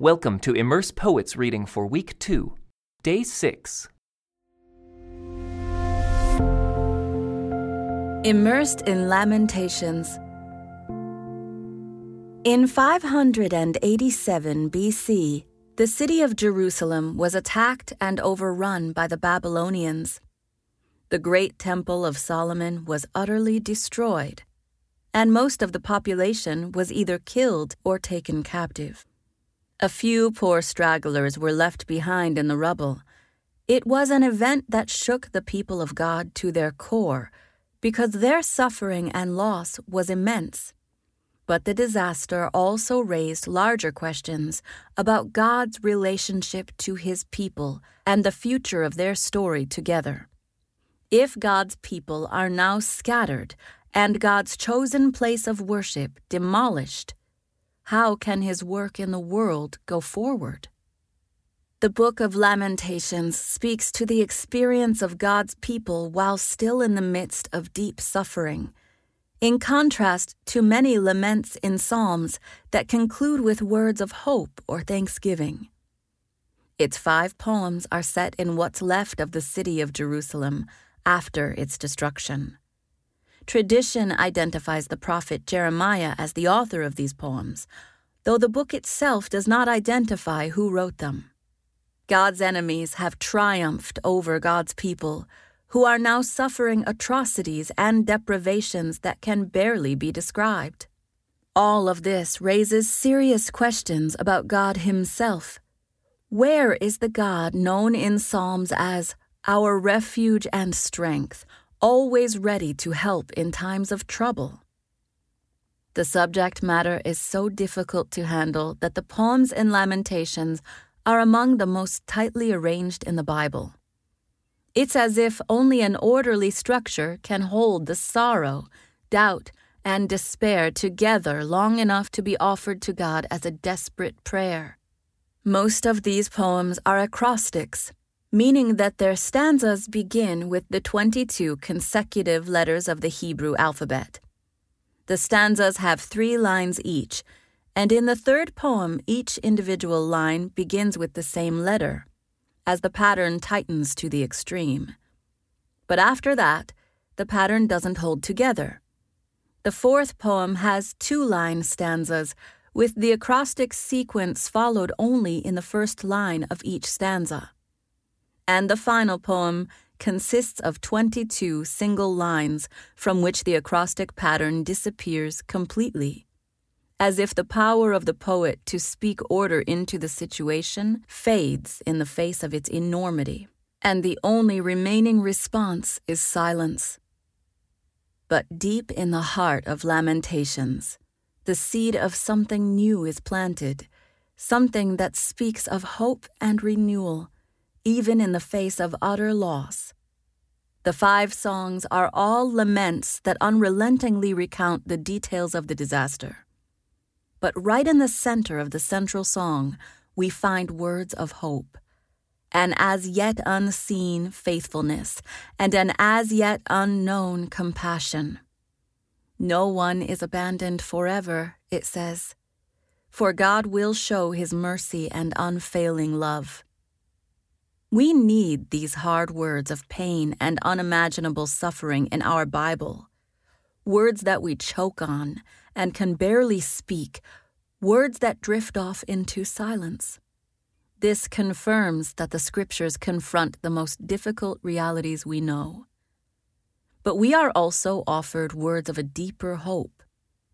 Welcome to Immerse Poets reading for week 2, day 6. Immersed in Lamentations. In 587 BC, the city of Jerusalem was attacked and overrun by the Babylonians. The great temple of Solomon was utterly destroyed, and most of the population was either killed or taken captive. A few poor stragglers were left behind in the rubble. It was an event that shook the people of God to their core because their suffering and loss was immense. But the disaster also raised larger questions about God's relationship to his people and the future of their story together. If God's people are now scattered and God's chosen place of worship demolished, how can his work in the world go forward? The Book of Lamentations speaks to the experience of God's people while still in the midst of deep suffering, in contrast to many laments in Psalms that conclude with words of hope or thanksgiving. Its five poems are set in what's left of the city of Jerusalem after its destruction. Tradition identifies the prophet Jeremiah as the author of these poems, though the book itself does not identify who wrote them. God's enemies have triumphed over God's people, who are now suffering atrocities and deprivations that can barely be described. All of this raises serious questions about God Himself. Where is the God known in Psalms as our refuge and strength, always ready to help in times of trouble. The subject matter is so difficult to handle that the poems in Lamentations are among the most tightly arranged in the Bible. It's as if only an orderly structure can hold the sorrow, doubt, and despair together long enough to be offered to God as a desperate prayer. Most of these poems are acrostics, meaning that their stanzas begin with the 22 consecutive letters of the Hebrew alphabet. The stanzas have three lines each, and in the third poem, each individual line begins with the same letter, as the pattern tightens to the extreme. But after that, the pattern doesn't hold together. The fourth poem has two line stanzas, with the acrostic sequence followed only in the first line of each stanza and the final poem consists of 22 single lines from which the acrostic pattern disappears completely. As if the power of the poet to speak order into the situation fades in the face of its enormity, and the only remaining response is silence. But deep in the heart of Lamentations, the seed of something new is planted, something that speaks of hope and renewal even in the face of utter loss. The five songs are all laments that unrelentingly recount the details of the disaster. But right in the center of the central song, we find words of hope, an as yet unseen faithfulness, and an as yet unknown compassion. No one is abandoned forever, it says, for God will show his mercy and unfailing love. We need these hard words of pain and unimaginable suffering in our Bible. Words that we choke on and can barely speak, words that drift off into silence. This confirms that the scriptures confront the most difficult realities we know. But we are also offered words of a deeper hope,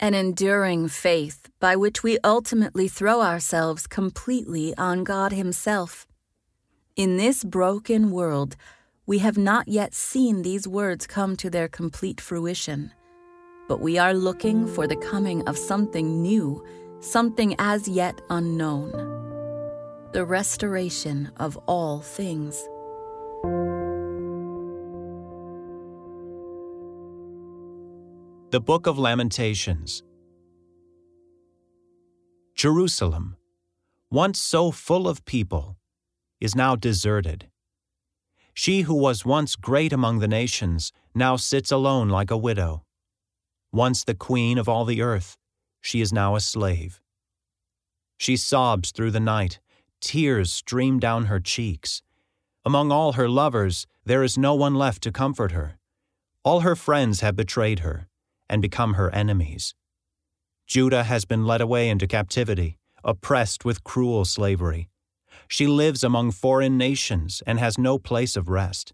an enduring faith by which we ultimately throw ourselves completely on God Himself in this broken world, we have not yet seen these words come to their complete fruition. But we are looking for the coming of something new, something as yet unknown the restoration of all things. The Book of Lamentations. Jerusalem, once so full of people, is now deserted. She who was once great among the nations now sits alone like a widow. Once the queen of all the earth, she is now a slave. She sobs through the night, tears stream down her cheeks. Among all her lovers, there is no one left to comfort her. All her friends have betrayed her and become her enemies. Judah has been led away into captivity, oppressed with cruel slavery. She lives among foreign nations and has no place of rest.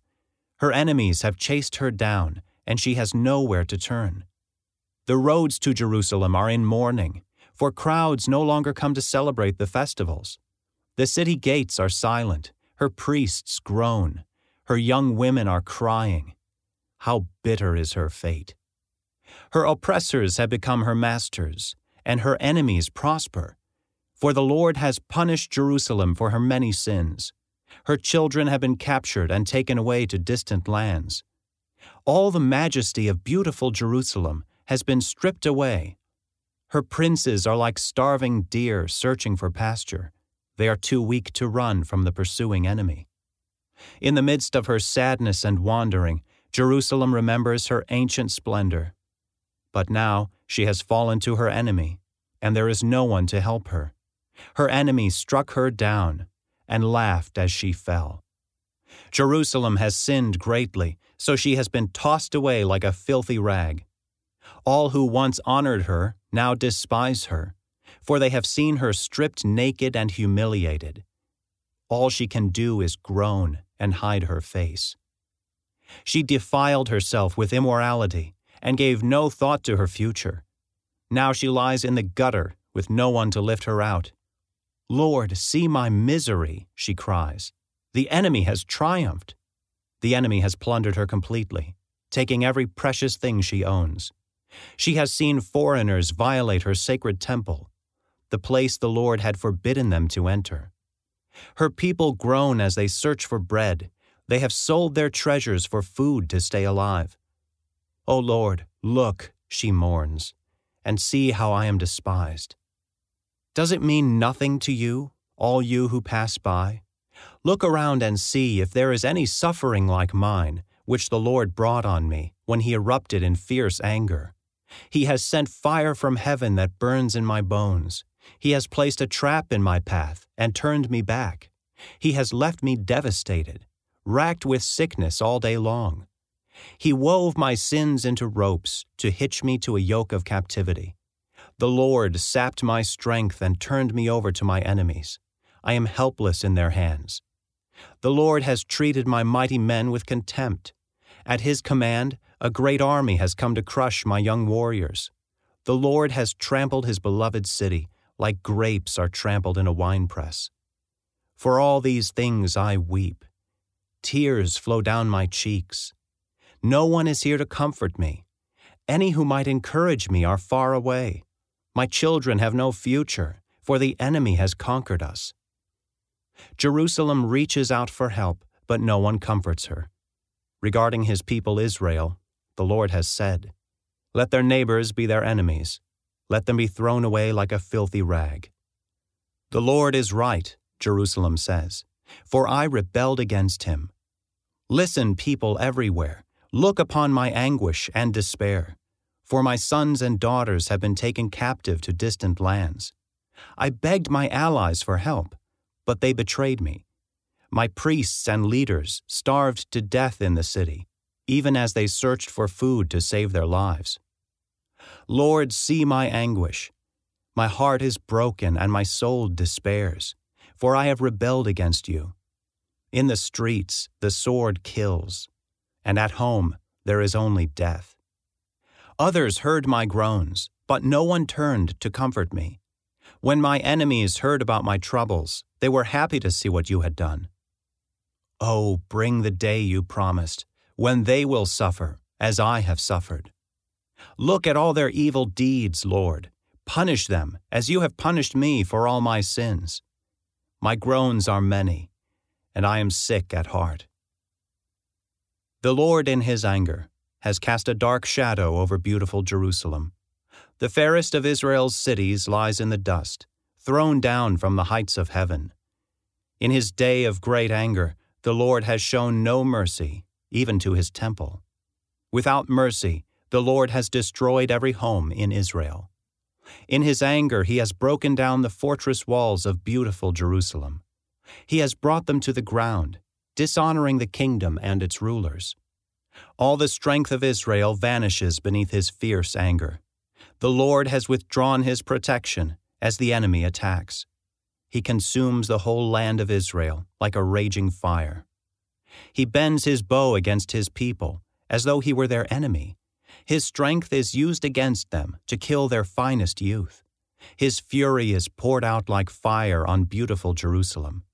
Her enemies have chased her down, and she has nowhere to turn. The roads to Jerusalem are in mourning, for crowds no longer come to celebrate the festivals. The city gates are silent, her priests groan, her young women are crying. How bitter is her fate! Her oppressors have become her masters, and her enemies prosper. For the Lord has punished Jerusalem for her many sins. Her children have been captured and taken away to distant lands. All the majesty of beautiful Jerusalem has been stripped away. Her princes are like starving deer searching for pasture. They are too weak to run from the pursuing enemy. In the midst of her sadness and wandering, Jerusalem remembers her ancient splendor. But now she has fallen to her enemy, and there is no one to help her. Her enemy struck her down and laughed as she fell. Jerusalem has sinned greatly, so she has been tossed away like a filthy rag. All who once honored her now despise her, for they have seen her stripped naked and humiliated. All she can do is groan and hide her face. She defiled herself with immorality and gave no thought to her future. Now she lies in the gutter with no one to lift her out. Lord, see my misery, she cries. The enemy has triumphed. The enemy has plundered her completely, taking every precious thing she owns. She has seen foreigners violate her sacred temple, the place the Lord had forbidden them to enter. Her people groan as they search for bread. They have sold their treasures for food to stay alive. O Lord, look, she mourns, and see how I am despised. Does it mean nothing to you, all you who pass by? Look around and see if there is any suffering like mine, which the Lord brought on me when he erupted in fierce anger. He has sent fire from heaven that burns in my bones. He has placed a trap in my path and turned me back. He has left me devastated, racked with sickness all day long. He wove my sins into ropes to hitch me to a yoke of captivity. The Lord sapped my strength and turned me over to my enemies. I am helpless in their hands. The Lord has treated my mighty men with contempt. At his command, a great army has come to crush my young warriors. The Lord has trampled his beloved city like grapes are trampled in a winepress. For all these things I weep. Tears flow down my cheeks. No one is here to comfort me. Any who might encourage me are far away. My children have no future, for the enemy has conquered us. Jerusalem reaches out for help, but no one comforts her. Regarding his people Israel, the Lord has said, Let their neighbors be their enemies, let them be thrown away like a filthy rag. The Lord is right, Jerusalem says, for I rebelled against him. Listen, people everywhere, look upon my anguish and despair for my sons and daughters have been taken captive to distant lands. I begged my allies for help, but they betrayed me. My priests and leaders starved to death in the city, even as they searched for food to save their lives. Lord, see my anguish. My heart is broken and my soul despairs, for I have rebelled against you. In the streets, the sword kills, and at home, there is only death. Others heard my groans, but no one turned to comfort me. When my enemies heard about my troubles, they were happy to see what you had done. Oh, bring the day you promised, when they will suffer, as I have suffered. Look at all their evil deeds, Lord. Punish them, as you have punished me for all my sins. My groans are many, and I am sick at heart. The Lord, in his anger, has cast a dark shadow over beautiful Jerusalem. The fairest of Israel's cities lies in the dust, thrown down from the heights of heaven. In his day of great anger, the Lord has shown no mercy, even to his temple. Without mercy, the Lord has destroyed every home in Israel. In his anger, he has broken down the fortress walls of beautiful Jerusalem. He has brought them to the ground, dishonoring the kingdom and its rulers. All the strength of Israel vanishes beneath his fierce anger. The Lord has withdrawn his protection as the enemy attacks. He consumes the whole land of Israel like a raging fire. He bends his bow against his people as though he were their enemy. His strength is used against them to kill their finest youth. His fury is poured out like fire on beautiful Jerusalem.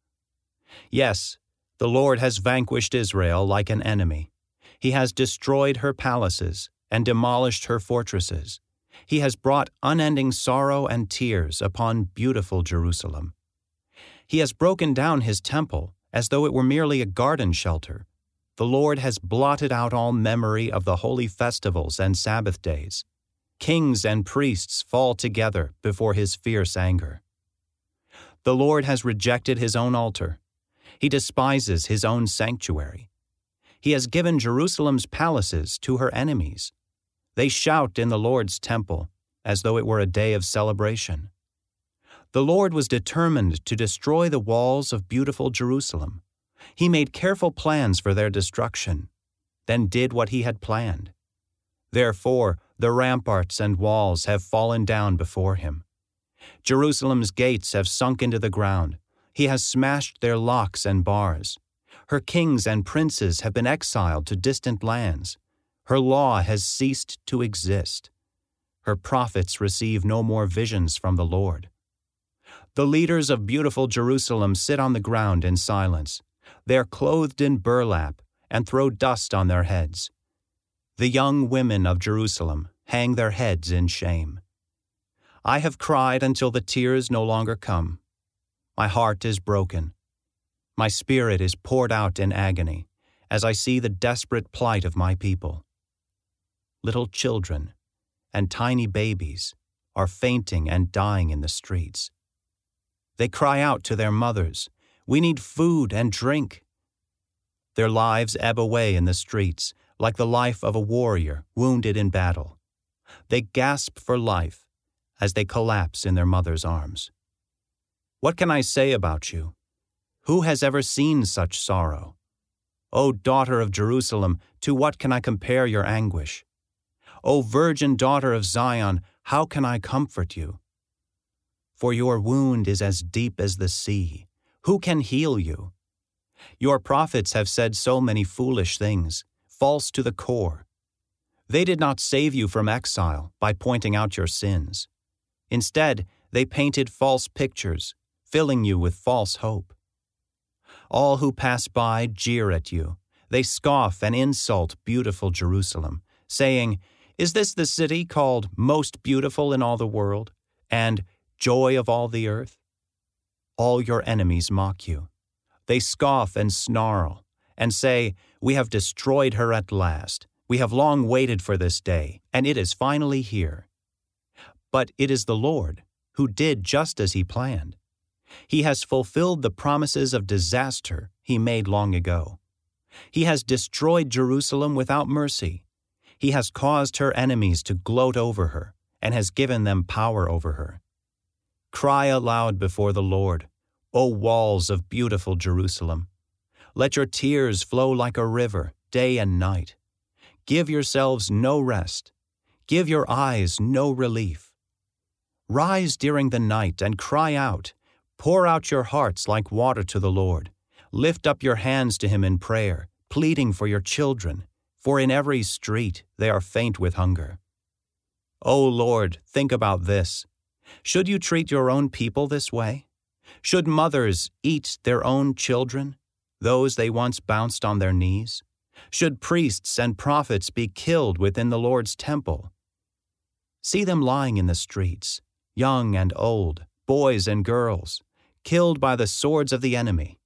Yes, the Lord has vanquished Israel like an enemy. He has destroyed her palaces and demolished her fortresses. He has brought unending sorrow and tears upon beautiful Jerusalem. He has broken down his temple as though it were merely a garden shelter the Lord has blotted out all memory of the holy festivals and Sabbath days. Kings and priests fall together before his fierce anger. The Lord has rejected his own altar. He despises his own sanctuary. He has given Jerusalem's palaces to her enemies. They shout in the Lord's temple as though it were a day of celebration. The Lord was determined to destroy the walls of beautiful Jerusalem. He made careful plans for their destruction, then did what he had planned. Therefore, the ramparts and walls have fallen down before him. Jerusalem's gates have sunk into the ground. He has smashed their locks and bars. Her kings and princes have been exiled to distant lands. Her law has ceased to exist. Her prophets receive no more visions from the Lord. The leaders of beautiful Jerusalem sit on the ground in silence. They are clothed in burlap and throw dust on their heads. The young women of Jerusalem hang their heads in shame. I have cried until the tears no longer come. My heart is broken. My spirit is poured out in agony as I see the desperate plight of my people. Little children and tiny babies are fainting and dying in the streets. They cry out to their mothers we need food and drink. Their lives ebb away in the streets, like the life of a warrior wounded in battle. They gasp for life as they collapse in their mother's arms. What can I say about you? Who has ever seen such sorrow? O daughter of Jerusalem, to what can I compare your anguish? O virgin daughter of Zion, how can I comfort you? For your wound is as deep as the sea who can heal you? Your prophets have said so many foolish things, false to the core. They did not save you from exile by pointing out your sins. Instead, they painted false pictures, filling you with false hope. All who pass by jeer at you. They scoff and insult beautiful Jerusalem, saying, Is this the city called most beautiful in all the world, and joy of all the earth? all your enemies mock you. They scoff and snarl, and say, We have destroyed her at last. We have long waited for this day, and it is finally here. But it is the Lord who did just as he planned. He has fulfilled the promises of disaster he made long ago. He has destroyed Jerusalem without mercy. He has caused her enemies to gloat over her and has given them power over her. Cry aloud before the Lord, O walls of beautiful Jerusalem. Let your tears flow like a river, day and night. Give yourselves no rest. Give your eyes no relief. Rise during the night and cry out. Pour out your hearts like water to the Lord. Lift up your hands to Him in prayer, pleading for your children, for in every street they are faint with hunger. O Lord, think about this. Should you treat your own people this way? Should mothers eat their own children, those they once bounced on their knees? Should priests and prophets be killed within the Lord's temple? See them lying in the streets, young and old, boys and girls, killed by the swords of the enemy.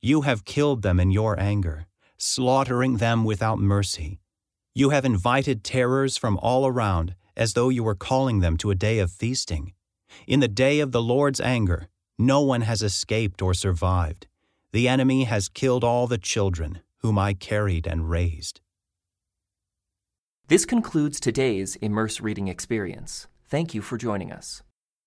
You have killed them in your anger, slaughtering them without mercy. You have invited terrors from all around, as though you were calling them to a day of feasting. In the day of the Lord's anger, no one has escaped or survived. The enemy has killed all the children whom I carried and raised. This concludes today's Immerse Reading Experience. Thank you for joining us.